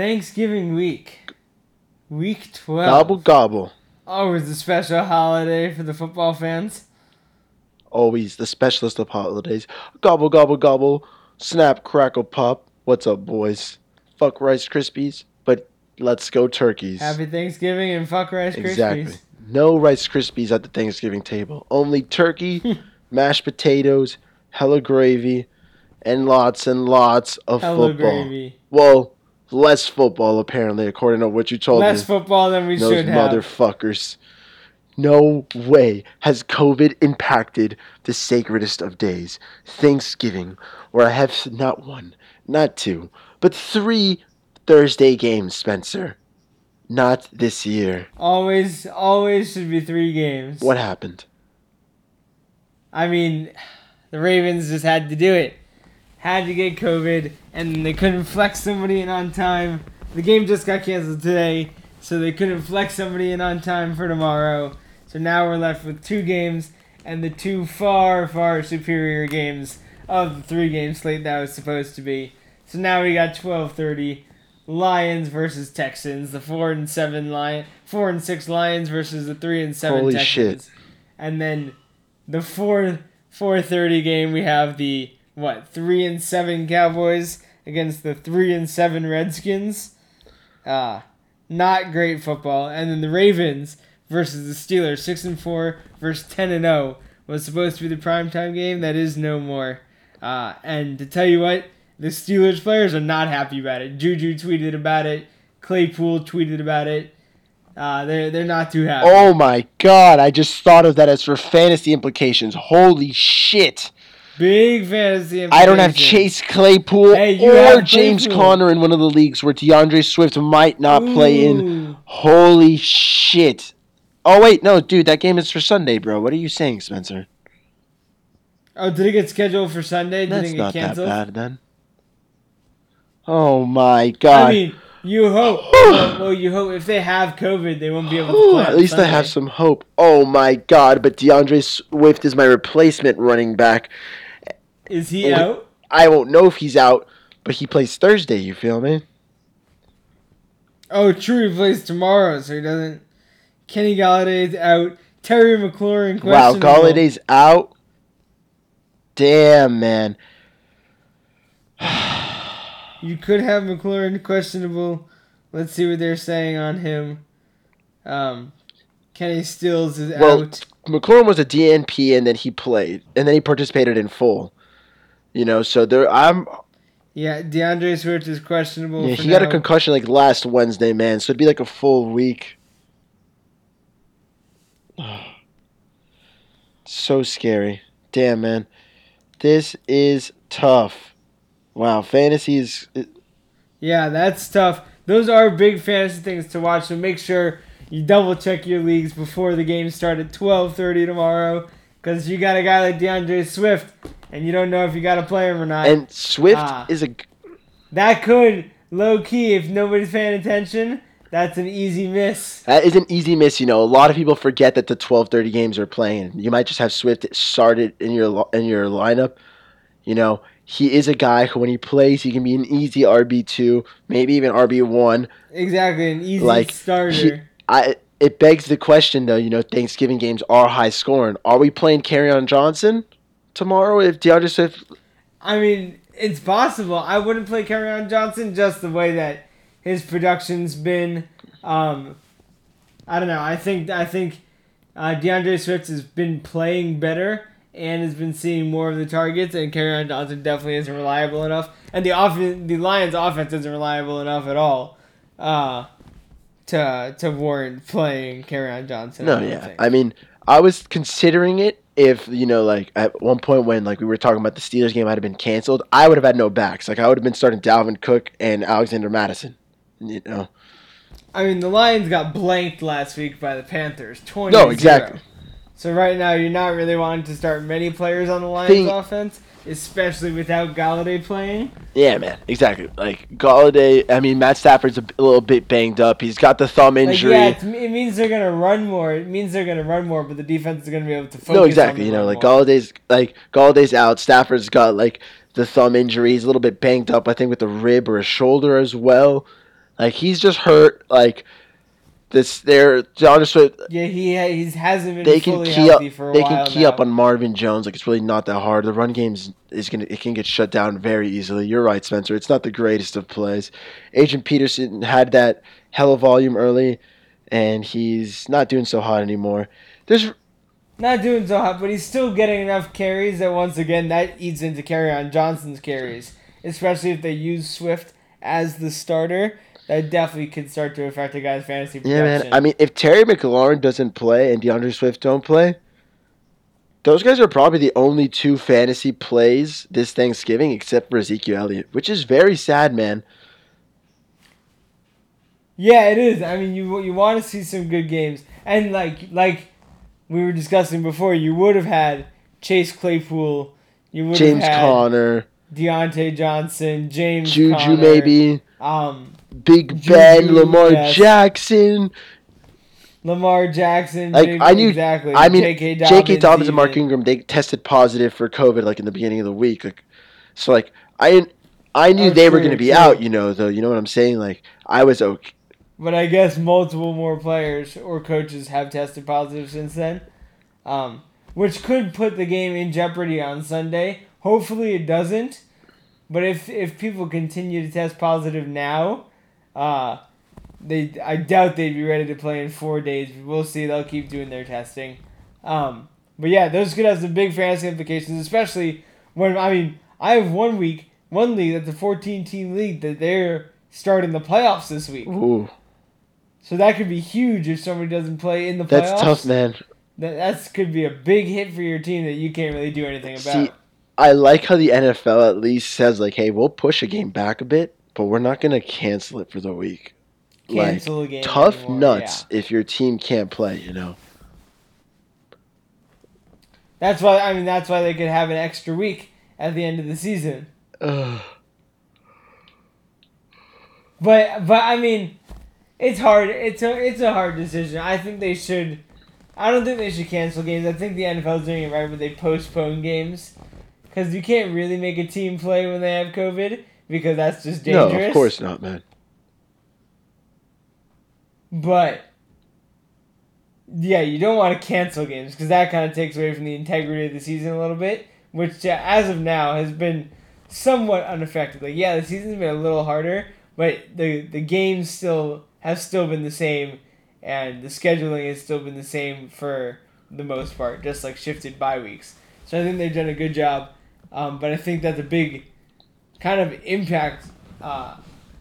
Thanksgiving week. Week 12. Gobble gobble. Always a special holiday for the football fans. Always the specialist of holidays. Gobble gobble gobble. Snap crackle pop. What's up, boys? Fuck Rice Krispies, but let's go turkeys. Happy Thanksgiving and fuck Rice Krispies. Exactly. No Rice Krispies at the Thanksgiving table. Only turkey, mashed potatoes, hella gravy, and lots and lots of Hella football. gravy. Well, less football apparently, according to what you told Less me. Less football than we Those should have. motherfuckers. No way has COVID impacted the sacredest of days, Thanksgiving, where I have not one, not two, but three Thursday games, Spencer. Not this year. Always, always should be three games. What happened? I mean, the Ravens just had to do it. Had to get COVID, and they couldn't flex somebody in on time. The game just got canceled today, so they couldn't flex somebody in on time for tomorrow. So now we're left with two games, and the two far, far superior games of the three game slate that was supposed to be. So now we got twelve thirty, Lions versus Texans. The four and seven Lion, four and six Lions versus the three and seven Holy Texans. shit. And then the four four thirty game we have the what three and seven Cowboys against the three and seven Redskins. Ah, not great football. And then the Ravens versus the Steelers, six and four versus ten and zero was supposed to be the primetime game. That is no more. Uh, and to tell you what, the Steelers players are not happy about it. Juju tweeted about it. Claypool tweeted about it. Uh, they're they're not too happy. Oh my god, I just thought of that as for fantasy implications. Holy shit. Big fantasy. I don't have. Chase Claypool Hey, you or James Claypool. Conner in one of the leagues where D'Andre Swift might not play in. Holy shit. Oh wait, no, dude, that game is for Sunday, bro. What are you saying, Spencer? Oh, did it get scheduled for Sunday? Did That's it get not that bad then. Oh my god. I mean, you hope. well, you hope if they have COVID, they won't be able to play. At least I have some hope. Oh my god, but D'Andre Swift is my replacement running back. Is he Oh, out? I won't know if he's out, but he plays Thursday, you feel me? Oh, true. He plays tomorrow, so he doesn't. Kenny Golladay's out. Terry McLaurin Wow. Golladay's out. Damn, man. You could have McLaurin questionable. Let's see what they're saying on him. Um, Kenny Stills is Well, out. McLaurin was a DNP and then he played and then he participated in full. You know, so there I'm Yeah, D'Andre Swift is questionable. yeah, for he got a concussion like last Wednesday, man. So it'd be like a full week. so scary. Damn, man. This is tough. Wow, fantasy is Yeah, that's tough. Those are big fantasy things to watch. So make sure you double check your leagues before the game start at twelve thirty tomorrow. Because you got a guy like D'Andre Swift, and you don't know if you got to play him or not. and Swift Ah. is a that could low key, if nobody's paying attention, that's an easy miss. That is an easy miss. You know, a lot of people forget that the twelve thirty games are playing. You might just have Swift started in your in your lineup. You know, he is a guy who, when he plays, he can be an easy RB two, maybe even RB one. Exactly, an easy Like, starter. he- I. It begs the question, though. You know, Thanksgiving games are high scoring. Are we playing on Johnson tomorrow if D'Andre Swift? I mean, it's possible. I wouldn't play on Johnson just the way that his production's been. Um, I don't know. I think I think uh, D'Andre Swift has been playing better and has been seeing more of the targets, and on Johnson definitely isn't reliable enough. And the off- the Lions' offense isn't reliable enough at all. Uh, to to warrant playing on Johnson. No, I yeah. think. I mean, I was considering it if you know, like at one point when like we were talking about the Steelers game might have been canceled, I would have had no backs. Like I would have been starting Dalvin Cook and Alexander Mattison. You know. I mean, the Lions got blanked last week by the Panthers. Twenty. No, exactly. So right now, you're not really wanting to start many players on the Lions Thing- offense, especially without Golladay playing. Yeah, man. Exactly. Like Golladay. I mean, Matt Stafford's a little bit banged up. He's got the thumb Like, injury. yeah, it means they're gonna run more. It means they're gonna run more, but the defense is gonna be able to focus. no, exactly. You know, like more. Golladay's like Golladay's out. Stafford's got like the thumb injury. He's a little bit banged up. I think with the rib or a shoulder as well. Like he's just hurt. Like this, they're Swift. Yeah, he uh, he hasn't been They can fully key up. for a They can key now. up on Marvin Jones. Like it's really not that hard. The run game is, is gonna it can get shut down very easily. You're right, Spencer. It's not the greatest of plays. Adrian Peterson had that hell hella volume early, and he's not doing so hot anymore. There's Not doing so hot, but he's still getting enough carries that once again that eats into Kerryon Johnson's carries, especially if they use Swift as the starter. That definitely could start to affect a guy's fantasy Yeah, man. I mean, if Terry McLaurin doesn't play and D'Andre Swift don't play, those guys are probably the only two fantasy plays this Thanksgiving, except for Ezekiel Elliott, which is very sad, man. Yeah, it is. I mean, you you want to see some good games, and like like we were discussing before, you would have had Chase Claypool, you would James have had Conner, Diontae Johnson, James Juju, Conner, maybe um, Big Juju, Ben, Lamar yes. Jackson. Lamar Jackson. Like I knew, exactly. I mean, J.K. J.K. Dobbins and Mark. Ingram they tested positive for COVID like in the beginning of the week. Like, so like I I knew Oh, they were gonna be true. out. You know, though. You know what I'm saying? Like I was okay. But I guess multiple more players or coaches have tested positive since then, um, which could put the game in jeopardy on Sunday. Hopefully it doesn't. But if if people continue to test positive now, uh, they I doubt they'd be ready to play in four days. We'll see. They'll keep doing their testing. Um, but yeah, those could have some big fantasy implications, especially when I mean I have one week, one league that's a fourteen team league that they're starting the playoffs this week. Ooh, So that could be huge if somebody doesn't play in the playoffs. that's tough, man. That that's could be a big hit for your team that you can't really do anything about. See, I like how the NFL at least says like, "Hey, we'll push a game back a bit, but we're not gonna cancel it for the week." Cancel a game. tough anymore, nuts yeah. if your team can't play. You know. That's why I mean that's why they could have an extra week at the end of the season. Ugh. But but I mean, it's hard. It's a it's a hard decision. I think they should. I don't think they should cancel games. I think the NFL's doing it right when they postpone games, because you can't really make a team play when they have COVID because that's just dangerous. no, of course not, man. But yeah, you don't want to cancel games because that kind of takes away from the integrity of the season a little bit, which uh, as of now has been somewhat unaffected. Like yeah, the season's been a little harder, but the the games still have still been the same, and the scheduling has still been the same for the most part, just like shifted by weeks. So I think they've done a good job, um, but I think that the big kind of impact uh,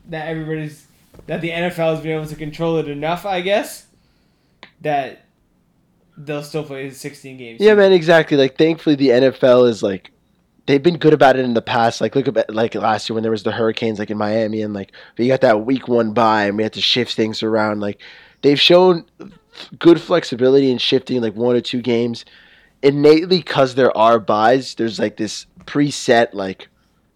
that everybody's that the NFL has been able to control it enough, I guess, that they'll still play 16 games. Yeah, man, exactly. Like, thankfully, the NFL is like, they've been good about it in the past. Like, look at like last year when there was the hurricanes, like in Miami, and like we got that week one bye, and we had to shift things around. Like, they've shown good flexibility in shifting like one or two games. Innately, because there are buys, there's like this preset like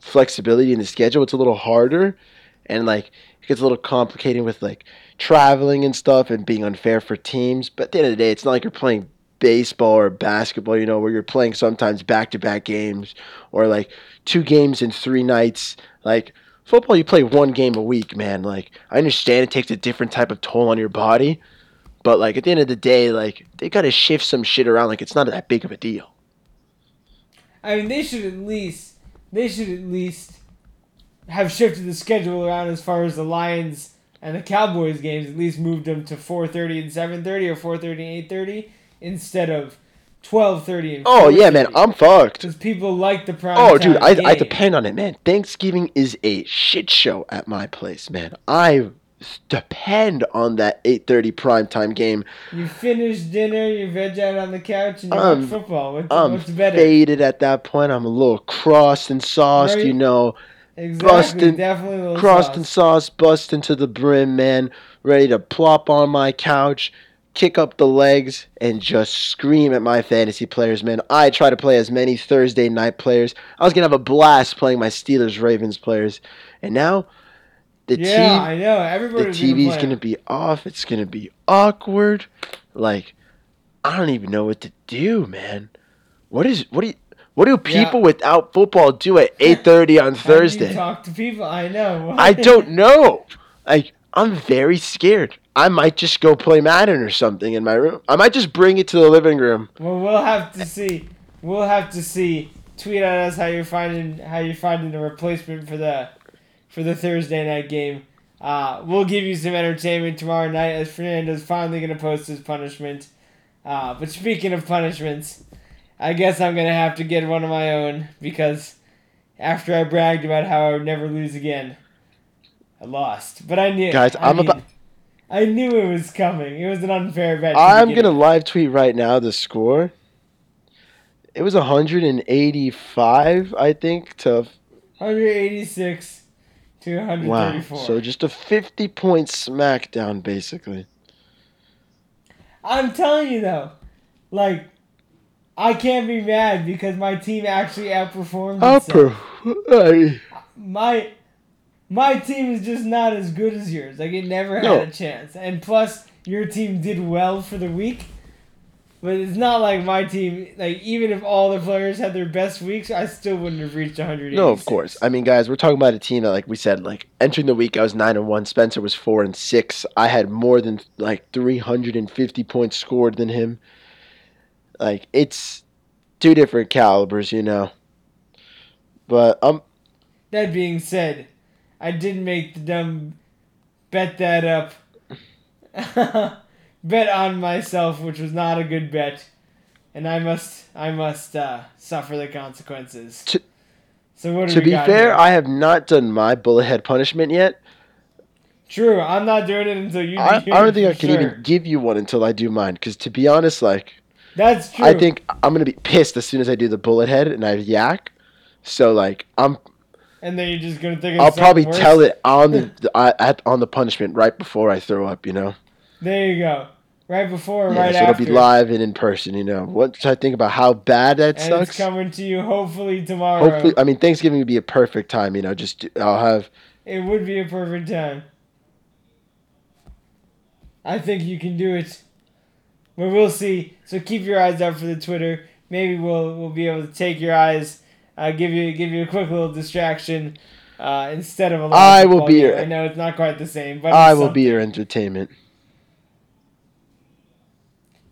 flexibility in the schedule. It's a little harder, and like it gets a little complicated with like traveling and stuff and being unfair for teams. But at the end of the day, it's not like you're playing baseball or basketball, you know, where you're playing sometimes back to back games or like two games in three nights. Like football, you play one game a week, man. Like I understand it takes a different type of toll on your body, but like at the end of the day, like they got to shift some shit around. Like it's not that big of a deal. I mean, they should at least they should at least have shifted the schedule around as far as the Lions and the Cowboys games. At least moved them to 4:30 and 7:30 or 4:30 and 8:30 instead of 12:30 and. Oh yeah, man, I'm fucked. Because people like the prime. Oh, dude, I, I depend on it, man. Thanksgiving is a shit show at my place, man. I depend on that 8:30 primetime game. You finish dinner, you veg out on the couch, and you Um, watch football. What's, I'm what's better? faded at that point. I'm a little crossed and sauced, Right. you know. Exactly, Bustin'- definitely a Crossed sauce. and sauced, busting to the brim, man. Ready to plop on my couch, kick up the legs, and just scream at my fantasy players, man. I try to play as many Thursday night players. I was gonna have a blast playing my Steelers Ravens players, and now the yeah, team I know. the TV's gonna, gonna be off. It's gonna be awkward. Like, I don't even know what to do, man. What is what do you, what do people without football do at eight thirty on How do you Thursday? talk to people. I know. I don't know. Like, I'm very scared. I might just go play Madden or something in my room. I might just bring it to the living room. Well, we'll have to see. We'll have to see. Tweet at us how you're finding how you're finding a replacement for the for the Thursday night game. Uh, we'll give you some entertainment tomorrow night as Fernando's finally gonna post his punishment. Uh, but speaking of punishments, I guess I'm gonna have to get one of my own because after I bragged about how I would never lose again, I lost. But I knew, Guys, I I'm mean, about- I knew it was coming. It was an unfair bet. I'm gonna live tweet right now the score. It was 185, I think, to 186 to wow. So just a 50 point smackdown, basically. I'm telling you though, like, I can't be mad because my team actually outperformed itself. My my team is just not as good as yours. Like it never had No. a chance. And plus, your team did well for the week. But it's not like my team. Like even if all the players had their best weeks, I still wouldn't have reached 100. No, of course. I mean, guys, we're talking about a team that, like we said, like entering the week, I was nine and one. Spencer was four and six. I had more than like 350 points scored than him. Like it's two different calibers, you know. But um, That being said, I did make the dumb bet that up. bet on myself, which was not a good bet, and I must I must uh, suffer the consequences. To- so what to we be fair, here? I have not done my bullet head punishment yet. True, I'm not doing it until you. I, I do don't think I can sure. even give you one until I do mine. Because to be honest, like That's true. I think I'm gonna be pissed as soon as I do the bullet head and I yak. So like I'm and then you're just gonna think. I'll probably something tell it on the, the I, at on the punishment right before I throw up. You know, There you go. Right before, or yeah, right so after. it'll be live and in person. You know, once I think about how bad that and it's coming to you hopefully tomorrow. Hopefully, I mean Thanksgiving would be a perfect time. You know, just I'll have It would be a perfect time. I think you can do it. But we'll see. So keep your eyes out for the Twitter. Maybe we'll we'll be able to take your eyes, uh, give you give you a quick little distraction, uh, instead of a I will be your- I know it's not quite the same, but I will be your entertainment.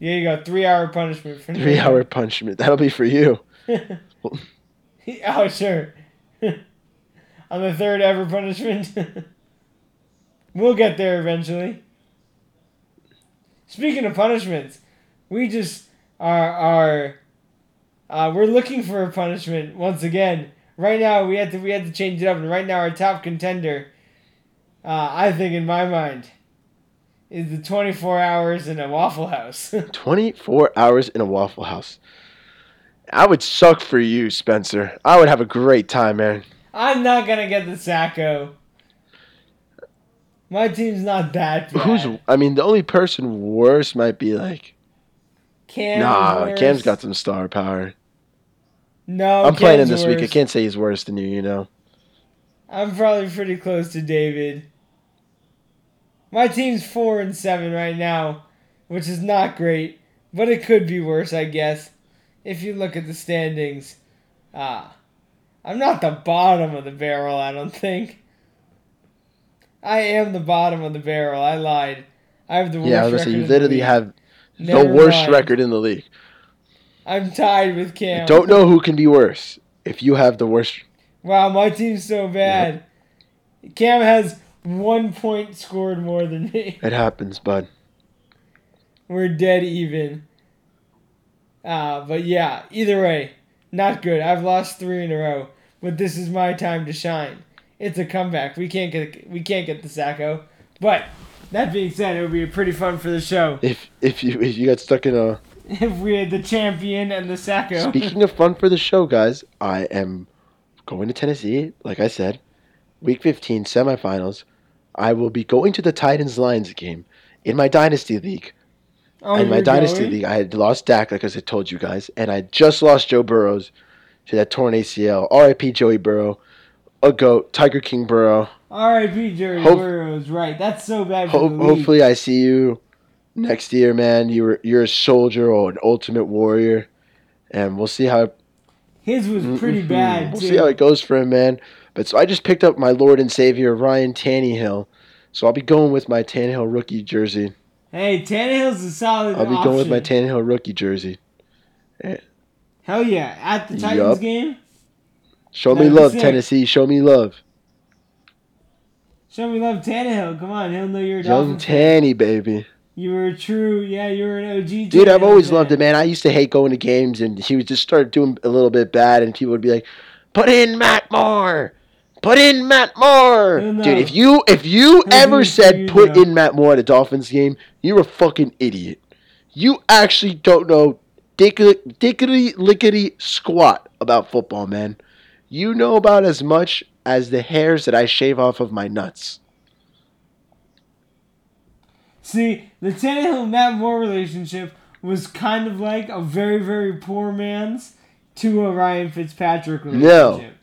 Yeah, you got three hour punishment for Three hour punishment. That'll be for you. oh sure. On the third ever punishment. we'll get there eventually. Speaking of punishments, we just are are uh, we're looking for a punishment once again. Right now we had to we had to change it up, and right now our top contender, uh, I think in my mind, is the twenty four hours in a Waffle House. 24 hours in a Waffle House. I would suck for you, Spencer. I would have a great time, man. I'm not gonna get the Sacko. My team's not that bad. Who's? I mean, the only person worse might be like. Cam? nah, worse. Cam's got some star power. No, I'm playing him Cam's this week. I can't say he's worse than you. You know. I'm probably pretty close to David. My team's four and seven right now, which is not great, but it could be worse, I guess, if you look at the standings. Ah, I'm not the bottom of the barrel. I don't think. I am the bottom of the barrel. I lied. I have the worst Yeah, I say you in the literally have Never the worst mind. record in the league. I'm tied with Cam. Don't know who can be worse. If you have the worst, Wow, my team's so bad. Cam has one point scored more than me. it happens, bud. We're dead even. Uh, but yeah, either way, not good. I've lost three in a row, but this is my time to shine. It's a comeback. We can't get we can't get the Sacko. But that being said, it would be pretty fun for the show If if you if you got stuck in a if we had the champion and the Sacko. Speaking of fun for the show, guys, I am going to Tennessee, like I said, week 15 semifinals. I will be going to the Titans Lions game in my Dynasty League. oh, in my Dynasty going? League, I had lost Dak, like I said, told you guys, and I just lost Joe Burrows to that torn ACL. RIP Joey Burrow, a GOAT, Tiger King Burrow. R.I.P. Jerry Hope- Burrows. Right, that's so bad for Ho- hopefully, I see you next year, man. You're you're a soldier or an ultimate warrior, and we'll see how His was pretty Mhm. bad We'll too. see how it goes for him, man. But so I just picked up my Lord and Savior Ryan Tannehill So I'll be going with my Tannehill rookie jersey. Hey, Tannehill's a solid. I'll be option. going with my Tannehill rookie jersey. Hell yeah! At the Titans Yup. game, Show me love, sick. Tennessee. Show me love. show me love, Tannehill. Come on, he'll know you're a Young Dolphins fan. Tanny, baby. You were a true, yeah, you were an OG. Dude, I've always fan. loved it, man. I used to hate going to games, and he would just start doing a little bit bad, and people would be like, "Put in Matt Moore, put in Matt Moore." No, no. Dude, if you if you ever said put in Matt Moore at a Dolphins game, you're a fucking idiot. You actually don't know dickety, dickety lickety squat about football, man. You know about as much as the hairs that I shave off of my nuts. See, the Tannehill Matt Moore relationship was kind of like a very, very poor man's to a Ryan Fitzpatrick relationship. I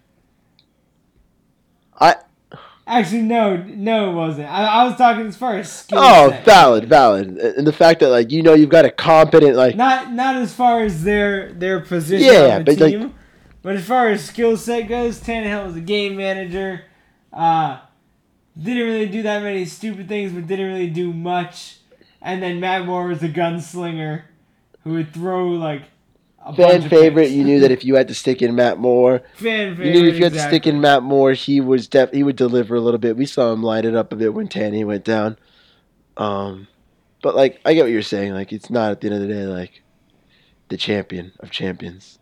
Actually, no, no, it wasn't. I, I was talking as far as skill oh, set. valid, valid, and the fact that like you know you've got a competent like Not not as far as their their position Yeah, on the but, like- but as far as skill set goes, Tannehill was a game manager. Uh, didn't really do that many stupid things, but didn't really do much. And then Matt Moore was a gunslinger who would throw like fan favorite. You knew that if you had to stick in Matt Moore, fan you favorite. knew if you had to stick in Matt Moore, he was def- he would deliver a little bit. We saw him light it up a bit when Tanny went down. Um, but like I get what you're saying. Like it's not at the end of the day like the champion of champions.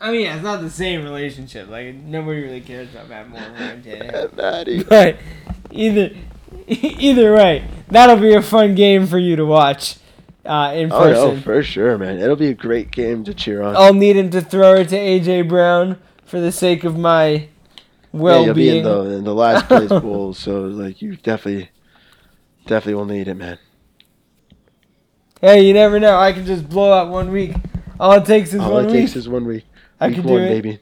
I mean, yeah, it's not the same relationship. Like nobody really cares about Matt Moore and Tannehill. Matty. But either either way, that'll be a fun game for you to watch uh, in Oh person. no, for sure, man. It'll be a great game to cheer on. I'll need him to throw it to AJ Brown for the sake of my yeah, well you'll be in being. the in the last place pool, so like you definitely definitely will need it, man. hey, you never know. I can just blow out one week. All it takes is All one it week. takes is one week. I week can one, do it. baby.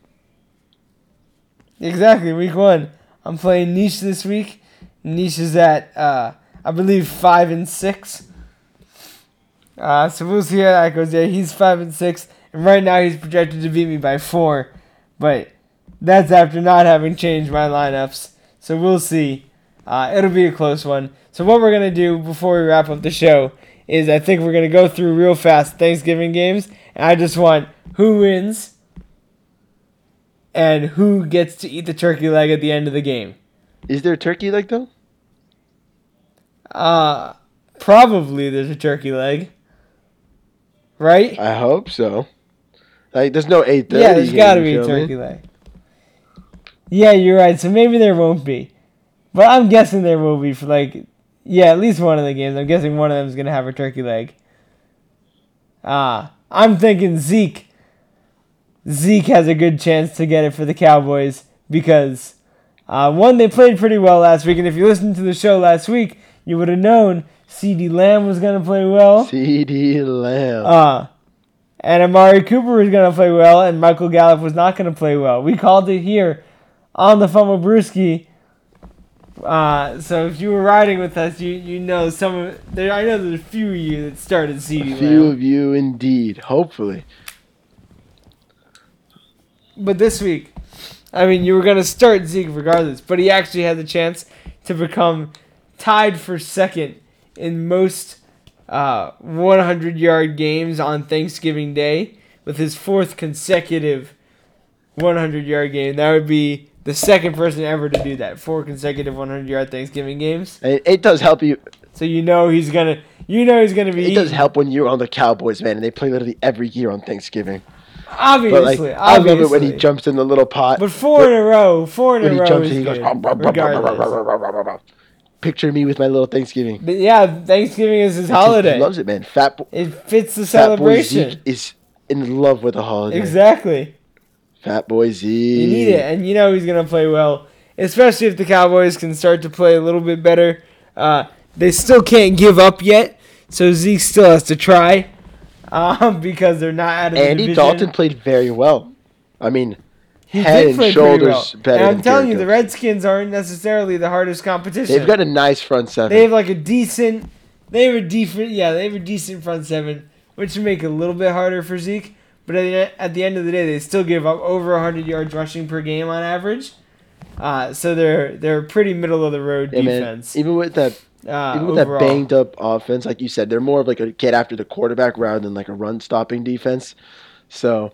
Exactly, week one. I'm playing Niche this week. Niche is at, uh, I believe, five and six. Uh, so we'll see how that goes. Yeah, he's five and six, and right now he's projected to beat me by four, but that's after not having changed my lineups. So we'll see. Uh, it'll be a close one. So what we're gonna do before we wrap up the show is I think we're gonna go through real fast Thanksgiving games, and I just want who wins and who gets to eat the turkey leg at the end of the game. Is there a turkey leg though? Uh, probably there's a turkey leg. Right? I hope so. Like, there's no eight thirty. Yeah, there's got to be a turkey leg. Yeah, you're right. So maybe there won't be. But I'm guessing there will be for like, yeah, at least one of the games. I'm guessing one of them is going to have a turkey leg. Ah, I'm thinking Zeke. Zeke has a good chance to get it for the Cowboys because, uh, one, they played pretty well last week. And if you listened to the show last week, you would have known CeeDee Lamb was going to play well. CeeDee Lamb. Uh, and Amari Cooper was going to play well, and Michael Gallup was not going to play well. We called it here on the Fumble Brewski. Uh, so if you were riding with us, you you know some of there. I know there's a few of you that started CeeDee a few Lamb. of you, indeed. Hopefully. But this week, I mean, you were going to start Zeke regardless, but he actually had the chance to become tied for second in most uh, 100 yard games on Thanksgiving Day with his fourth consecutive 100 yard game. That would be the second person ever to do that. Four consecutive 100 yard Thanksgiving games. It, it does help you. So you know he's going to. You know he's gonna be. It does help when you're on the Cowboys, man, and they play literally every year on Thanksgiving. Obviously, But like, I love it when he jumps in the little pot. But four in a row, four in when a he row jumps in, he goes. regardless. Picture me with my little Thanksgiving. But yeah, Thanksgiving is his holiday. He loves it, man. Fat, bo- It fits the Fat boy celebration. Zeke is in love with the holiday. Exactly. Fat boy Zeke. You need it, and you know he's gonna play well, especially if the Cowboys can start to play a little bit better. Uh, they still can't give up yet, so Zeke still has to try, um, because they're not out of the Andy division. Dalton played very well. I mean, He head and shoulders well. better And I'm telling you, the Redskins aren't necessarily the hardest competition. they've got a nice front seven. They have like a decent. They have a decent. Yeah, they have a decent front seven, which would make it a little bit harder for Zeke. But at the, at the end of the day, they still give up over 100 yards rushing per game on average. Uh, so they're they're pretty middle of the road Yeah, man. defense. Even with that, uh, even with overall. that banged up offense, like you said, they're more of like a get after the quarterback rather than like a run stopping defense. So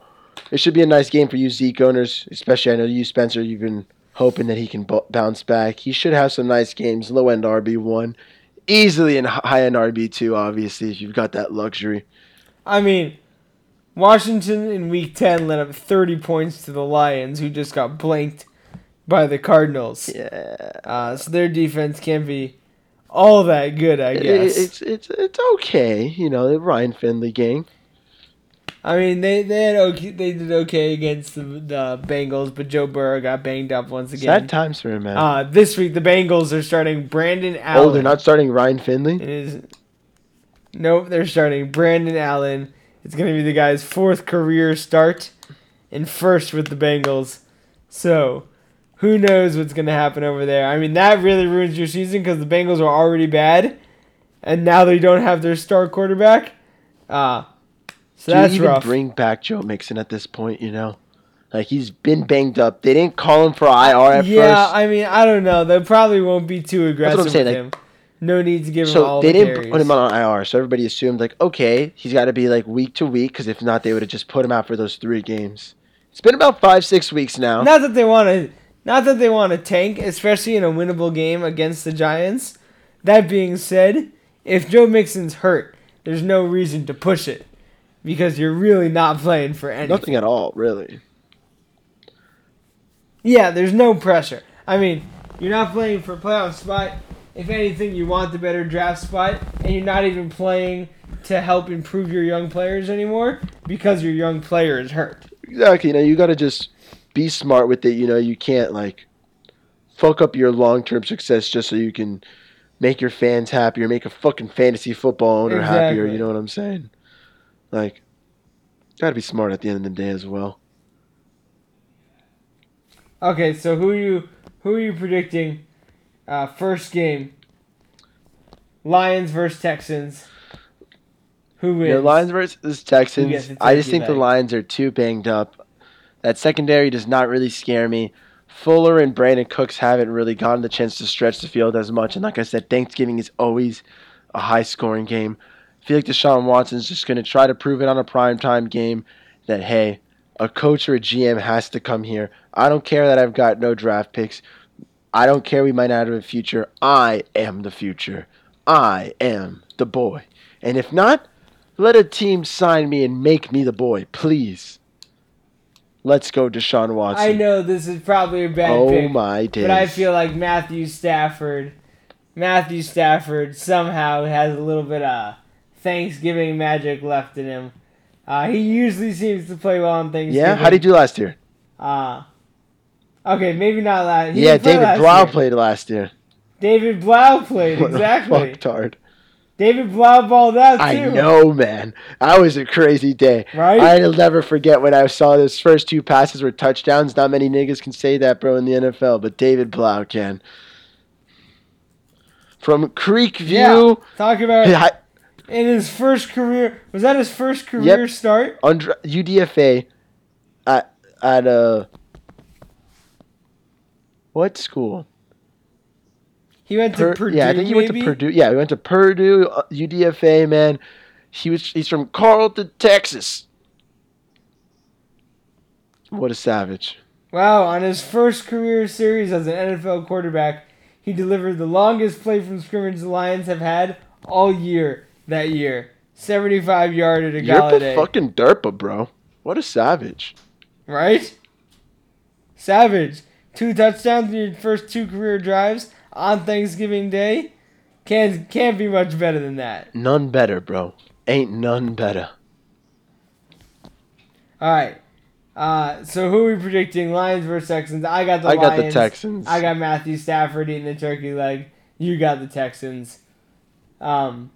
it should be a nice game for you Zeke owners, especially I know you Spencer. You've been hoping that he can b- bounce back. He should have some nice games. Low end RB one, easily and high end RB two. Obviously, if you've got that luxury. I mean, Washington in Week Ten let up 30 points to the Lions, who just got blanked by the Cardinals. Yeah. Uh, so their defense can't be all that good, I It- guess. it's it's it's okay, you know, the Ryan Finley gang. I mean, they they had okay, they did okay against the, the Bengals, but Joe Burrow got banged up once again. Sad times for him, man. Uh, this week the Bengals are starting Brandon Allen. oh, they're not starting Ryan Finley. It is. Nope, they're starting Brandon Allen. It's going to be the guy's fourth career start and first with the Bengals. So, who knows what's going to happen over there? I mean, that really ruins your season because the Bengals are already bad, and now they don't have their star quarterback. Uh, so Do that's you even rough. bring back Joe Mixon at this point? You know, like he's been banged up. They didn't call him for IR at yeah, first, I mean, I don't know. They probably won't be too aggressive saying, with like- him. No need to give him all. so they the didn't carries. put him on IR. So everybody assumed like, okay, he's got to be like week to week because if not, they would have just put him out for those three games. It's been about five, six weeks now. Not that they want to, not that they want to tank, especially in a winnable game against the Giants. That being said, if Joe Mixon's hurt, there's no reason to push it because you're really not playing for anything. Nothing at all, really. Yeah, there's no pressure. I mean, you're not playing for a playoff spot. If anything, you want the better draft spot, and you're not even playing to help improve your young players anymore because your young player is hurt. Exactly. You know, you got to just be smart with it. You know, you can't like fuck up your long term success just so you can make your fans happier, make a fucking fantasy football owner happier. You know what I'm saying? Like, got to be smart at the end of the day as well. Okay, so who are you who are you predicting? Uh, first game. Lions versus Texans. Who wins? Yeah, Lions versus Texans. I just think the? Lions are too banged up. That secondary does not really scare me. Fuller and Brandin Cooks haven't really gotten the chance to stretch the field as much. And like I said, Thanksgiving is always a high scoring game. I feel like Deshaun Watson's just going to try to prove it on a primetime game that, hey, a coach or a GM has to come here. I don't care that I've got no draft picks. I don't care we might not have a future. I am the future. I am the boy. And if not, let a team sign me and make me the boy, please. Let's go, Deshaun Watson. I know this is probably a bad Oh pick, my days. but I feel like Matthew Stafford, Matthew Stafford somehow has a little bit of Thanksgiving magic left in him. Uh, he usually seems to play well on Thanksgiving. Yeah, how did you do last year? Uh, okay, maybe not last. he yeah, David Blough year. played last year. David Blough played What exactly. fucktard. David Blough balled out too. I know, man. That was a crazy day. Right? I'll never forget when I saw those first two passes were touchdowns. Not many niggas can say that, bro, in the NFL, but David Blough can. From Creek Yeah. View, Talk about hi- in his first career. Was that his first career Yep. start? under UDFA at at uh what school? He went to Purdue. yeah, I think he went to? Purdue. Yeah, he went to Purdue uh, UDFA. Man, he was he's from Carrollton, Texas. What a savage! Wow, on his first career series as an NFL quarterback, he delivered the longest play from scrimmage the Lions have had all year that year. 75 yarder to You're a Golladay. fucking derpa, bro. What a savage! right? Savage. Two touchdowns in your first two career drives on Thanksgiving Day. Can't, can't be much better than that. None better, bro. Ain't none better. All right. Uh, so who are we predicting? Lions versus Texans. I got the Lions. I got the Texans. I got Matthew Stafford eating the turkey leg. You got the Texans. Um,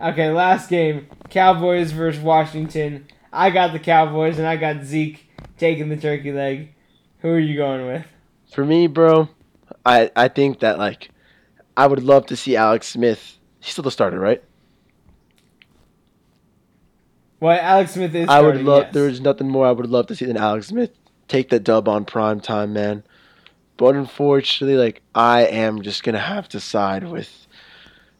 okay, last game: Cowboys versus Washington. I got the Cowboys, and I got Zeke taking the turkey leg. Who are you going with? For me, bro, I I think that like I would love to see Alex Smith. He's still the starter, right? Well, Alex Smith is. I would love. yes. There is nothing more I would love to see than Alex Smith take the dub on prime time, man. But unfortunately, like I am just gonna have to side with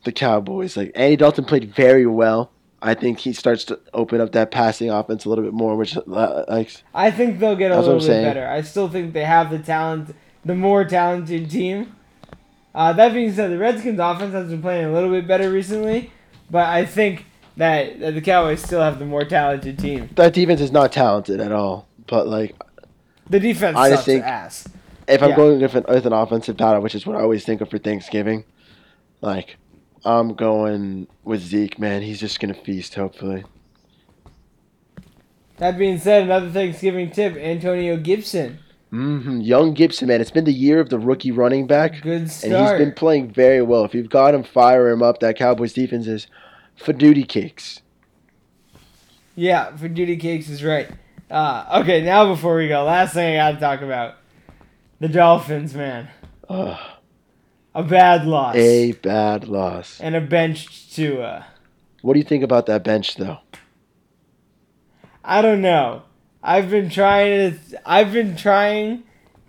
the Cowboys. Like Andy Dalton played very well. I think he starts to open up that passing offense a little bit more, which uh, like I think they'll get a little bit saying. better. I still think they have the talent, the more talented team. Uh, that being said, the Redskins offense has been playing a little bit better recently, but I think that, that the Cowboys still have the more talented team. that defense is not talented at all. But like The defense I sucks think- ass. if I'm Yeah. going with an, with an offensive battle, which is what I always think of for Thanksgiving, like I'm going with Zeke. Man, he's just gonna feast. Hopefully, That being said, another Thanksgiving tip: Antonio Gibson, Mm-hmm. young Gibson, man. It's been the year of the rookie running back. good start. And he's been playing very well. If you've got him, fire him up. That Cowboys defense is for duty cakes. Yeah, for duty cakes is right. Uh, okay, now before we go, last thing I gotta talk about: the Dolphins, man. Ugh, A bad loss a bad loss. and a benched Tua. Uh, what do you think about that bench, though? I don't know. I've been trying to. I've been trying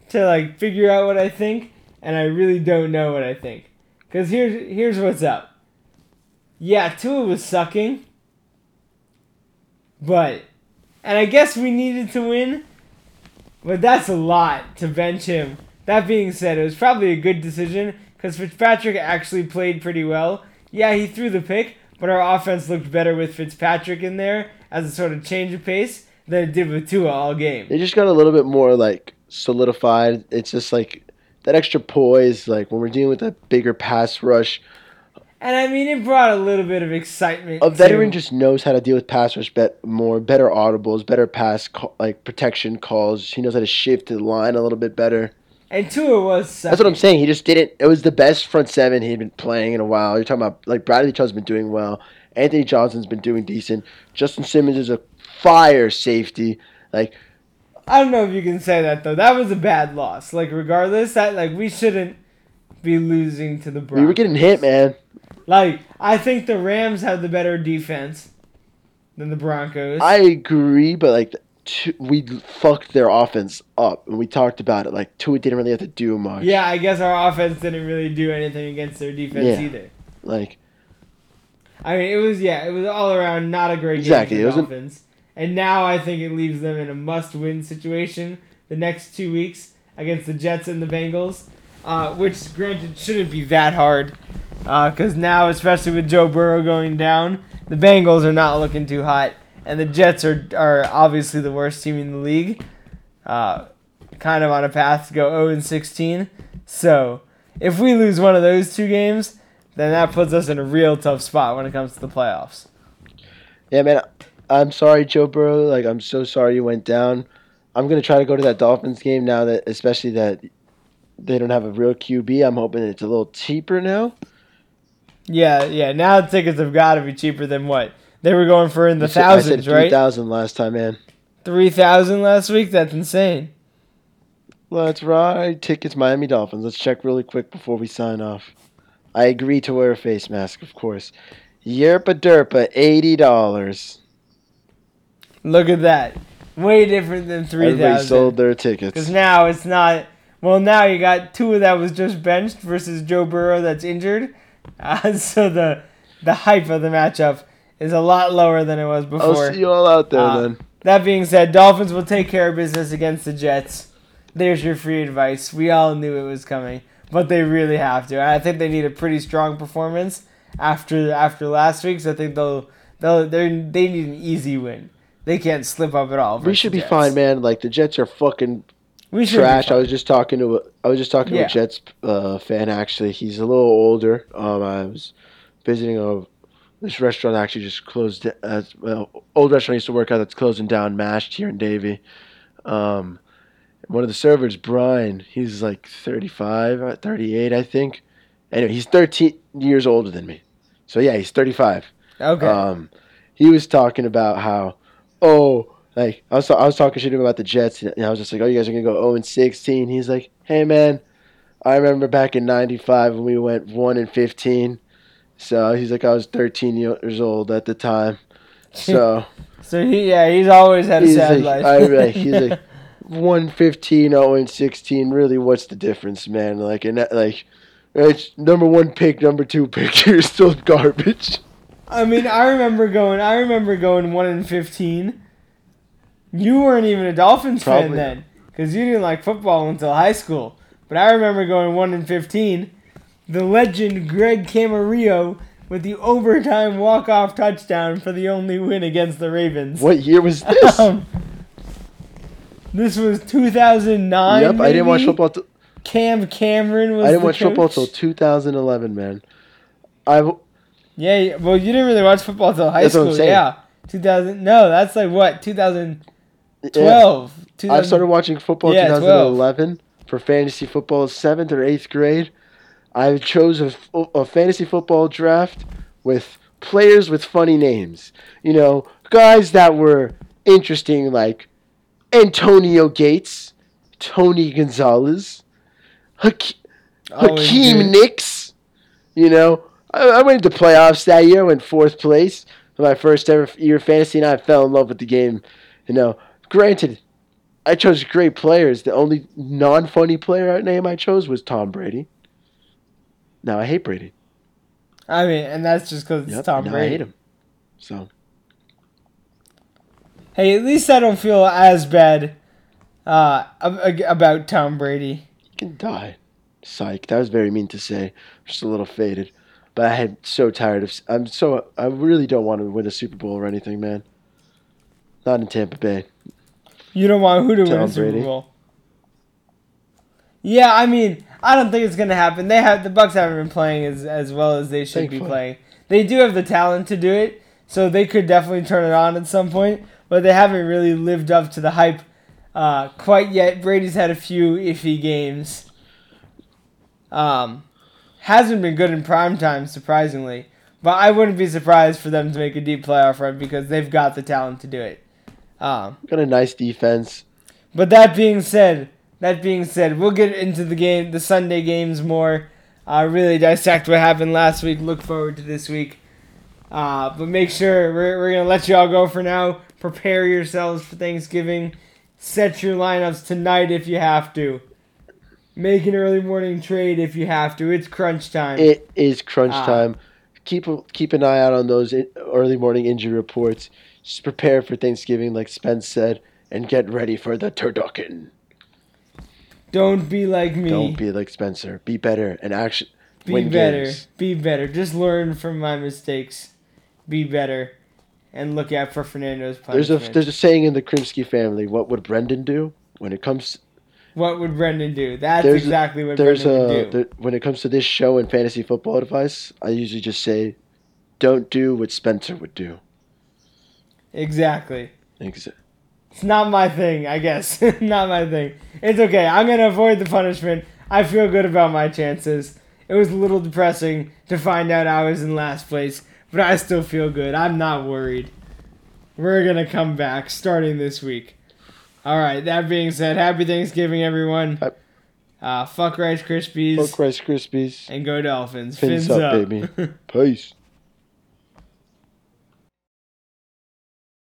to like figure out what I think, and I really don't know what I think. Cause here's here's what's up. Yeah, Tua was sucking, but, and I guess we needed to win, but that's a lot to bench him. That being said, it was probably a good decision because Fitzpatrick actually played pretty well. Yeah, he threw the pick, but our offense looked better with Fitzpatrick in there as a sort of change of pace than it did with Tua all game. They just got a little bit more like solidified. It's just like that extra poise. Like when we're dealing with a bigger pass rush, And I mean, it brought a little bit of excitement. a veteran to- just knows how to deal with pass rush bet more, better audibles, better pass call, like protection calls. He knows how to shift the line a little bit better. And Tua was. Sucking. That's what I'm saying. He just didn't. It was the best front seven he'd been playing in a while. You're talking about like Bradley Chubb's been doing well. Anthony Johnson's been doing decent. Justin Simmons is a fire safety. Like I don't know if you can say that though. That was a bad loss. Like regardless, that like we shouldn't be losing to the Broncos. we were getting hit, man. Like I think the Rams have the better defense than the Broncos. I agree, but like we fucked their offense up, and we talked about it. Like Tua didn't really have to do much. yeah, I guess our offense didn't really do anything against their defense Yeah. either. Like I mean, it was yeah, it was all around not a great Exactly, game for the Dolphins. And now I think it leaves them in a must-win situation the next two weeks against the Jets and the Bengals, uh, which granted shouldn't be that hard, because now especially with Joe Burrow going down, the Bengals are not looking too hot, and the Jets are are obviously the worst team in the league, uh, kind of on a path to go 0 and 16. So if we lose one of those two games, then that puts us in a real tough spot when it comes to the playoffs. Yeah, man. I'm sorry, Joe Burrow. Like, I'm so sorry you went down. I'm gonna try to go to that Dolphins game now that, especially that they don't have a real QB. I'm hoping it's a little cheaper now. Yeah, yeah. Now the tickets have got to be cheaper than what they were going for in the said- thousands, right? Three thousand last time, man. Three thousand last week. That's insane. Let's ride Tickets, Miami Dolphins. Let's check really quick before we sign off. I agree to wear a face mask, of course. Yerpa derpa, eighty dollars. Look at that. Way different than three thousand. Everybody sold their Because tickets. now it's not. Well, now you got Tua that was just benched versus Joe Burrow that's injured. Uh, so the the hype of the matchup is a lot lower than it was before. I'll see you all out there Uh, then. That being said, Dolphins will take care of business against the Jets. There's your free advice. We all knew it was coming, but they really have to. And I think they need a pretty strong performance after after last week's. I think they'll they'll they they need an easy win. They can't slip up at all. We should be fine, man. Like the Jets are fucking We should trash. I was just talking to a, I was just talking Yeah. to a Jets uh, fan actually. He's a little older. Um, I was visiting a this restaurant actually just closed. Uh, well, old restaurant I used to work at that's closing down, Mashed here in Davie. Um, one of the servers, Brian, he's like 35, uh, 38, I think. Anyway, he's 13 years older than me. So yeah, he's 35. Okay. Um, he was talking about how, oh, like I was I was talking shit to him about the Jets, and I was just like, oh, you guys are gonna go 0 and 16. He's like, hey man, I remember back in '95 when we went 1 and 15. So he's like, I was 13 years old at the time. So so he yeah he's always had a sad like, life. I, like, he's like, 1 15, 0 and 16. Really, what's the difference, man? Like, and that, like, it's number one pick, number two pick. You're still garbage. I mean, I remember going. I remember going one in fifteen. You weren't even a Dolphins fan then, because you didn't like football until high school. But I remember going one in fifteen. The legend Greg Camarillo with the overtime walk-off touchdown for the only win against the Ravens. What year was this? Um, this was 2009. yep, I didn't watch football. T- Cam Cameron was. I didn't watch football till 2011, man. I Yeah, well, you didn't really watch football till high That's what I'm school. saying. Yeah, 2000. No, that's like what 2012. yeah, 2000 I started watching football Yeah, 2011 for fantasy football, seventh or eighth grade. I chose a, a fantasy football draft with players with funny names. You know, guys that were interesting, like Antonio Gates, Tony Gonzalez, Hak- Always oh, Hakeem. Nicks. You know, I, I went to playoffs that year, I went fourth place for my first ever year of fantasy, and I fell in love with the game. You know, granted, I chose great players. The only non-funny player name I chose was Tom Brady. Now I hate Brady. I mean, and that's just because it's Yep, Tom Brady. I hate him. So Hey, at least I don't feel as bad uh, about Tom Brady. he can die. Psych. That was very mean to say. Just a little faded. But I am so tired of. I'm so. I really don't want to win a Super Bowl or anything, man. Not in Tampa Bay. You don't want who to win a Tom Super Brady. Bowl. Yeah, I mean, I don't think it's gonna happen. They have the Bucs haven't been playing as as well as they should be playing. They do have the talent to do it, so they could definitely turn it on at some point. But they haven't really lived up to the hype uh, quite yet. Brady's had a few iffy games. Um, hasn't been good in prime time, surprisingly. But I wouldn't be surprised for them to make a deep playoff run because they've got the talent to do it. Um, Got a nice defense. but that being said, that being said, we'll get into the game, the Sunday games more. Uh, really dissect what happened last week. Look forward to this week. Uh, but make sure we're, we're gonna let you all go for now. Prepare yourselves for Thanksgiving. Set your lineups tonight if you have to. Make an early morning trade if you have to. It's crunch time. It is crunch Ah. time. Keep keep an eye out on those early morning injury reports. Just prepare for Thanksgiving, like Spence said, and get ready for the turducken. Don't be like me. Don't be like Spencer. Be better and action. Be win better. games. Be better. Just learn from my mistakes. Be better. And look out for Fernando's There's a there's a saying in the Krimsky family. What would Brendan do when it comes? what would Brendan do? That's There's exactly what There's Brendan a would do. there, when it comes to this show and fantasy football advice. I usually just say, don't do what Spencer would do. exactly. Ex- It's not my thing, I guess. not my thing. It's okay. I'm going to avoid the punishment. I feel good about my chances. It was a little depressing to find out I was in last place, but I still feel good. I'm not worried. We're going to come back starting this week. All right, that being said, happy Thanksgiving, everyone. Uh, fuck Rice Krispies Fuck Rice Krispies. and go Dolphins. Fins Fins, up, up. baby. Peace.